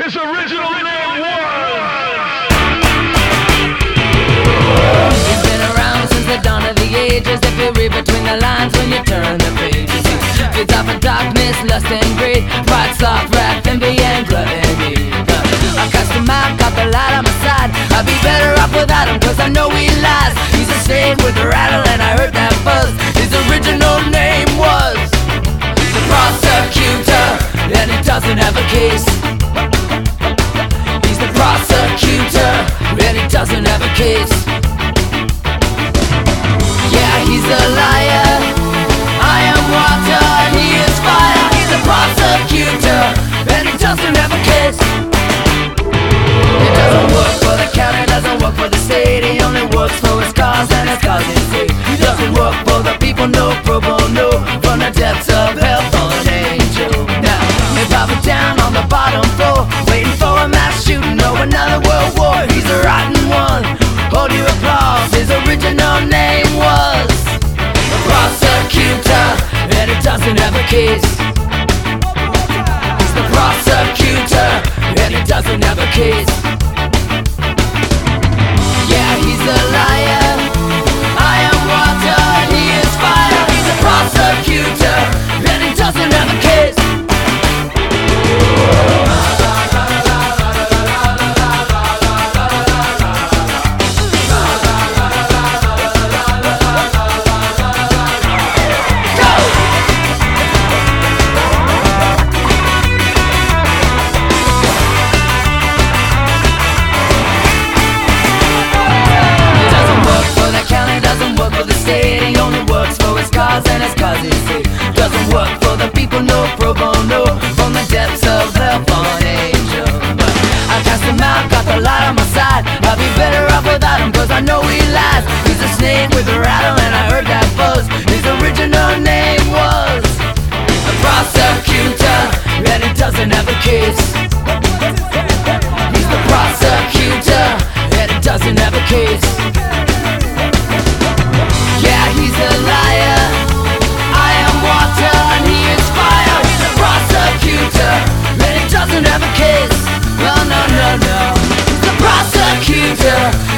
His original name was. He's been around since the dawn of the ages. If you read between the lines when you turn the pages, feeds off of darkness, lust and greed, pride, sloth, wrath, envy, and gluttony. I cast him out, got the light on my side. I'd be better off without him, cause I know he lies. He's a snake with a rattle, doesn't have a kiss. Yeah, he's a liar. I am water he is fire. He's a prosecutor and he doesn't have a kiss. It doesn't work for the county, doesn't work for the state. He only works for his cause and his cause is hate He doesn't work for the people, no pro bono. From the depths of hell fallen angel Now, he's down on the bottom floor Waiting for a mass shooting or another world war Holding applause, his original name was the prosecutor, and it doesn't have a case He's the prosecutor, and it doesn't have a case with a rattle and I heard that buzz. His original name was a prosecutor, and he doesn't have a case. He's the prosecutor, and he doesn't have a case. Yeah, he's a liar. I am water and he is fire. He's a prosecutor, and he doesn't have a no, no, no. He's the prosecutor.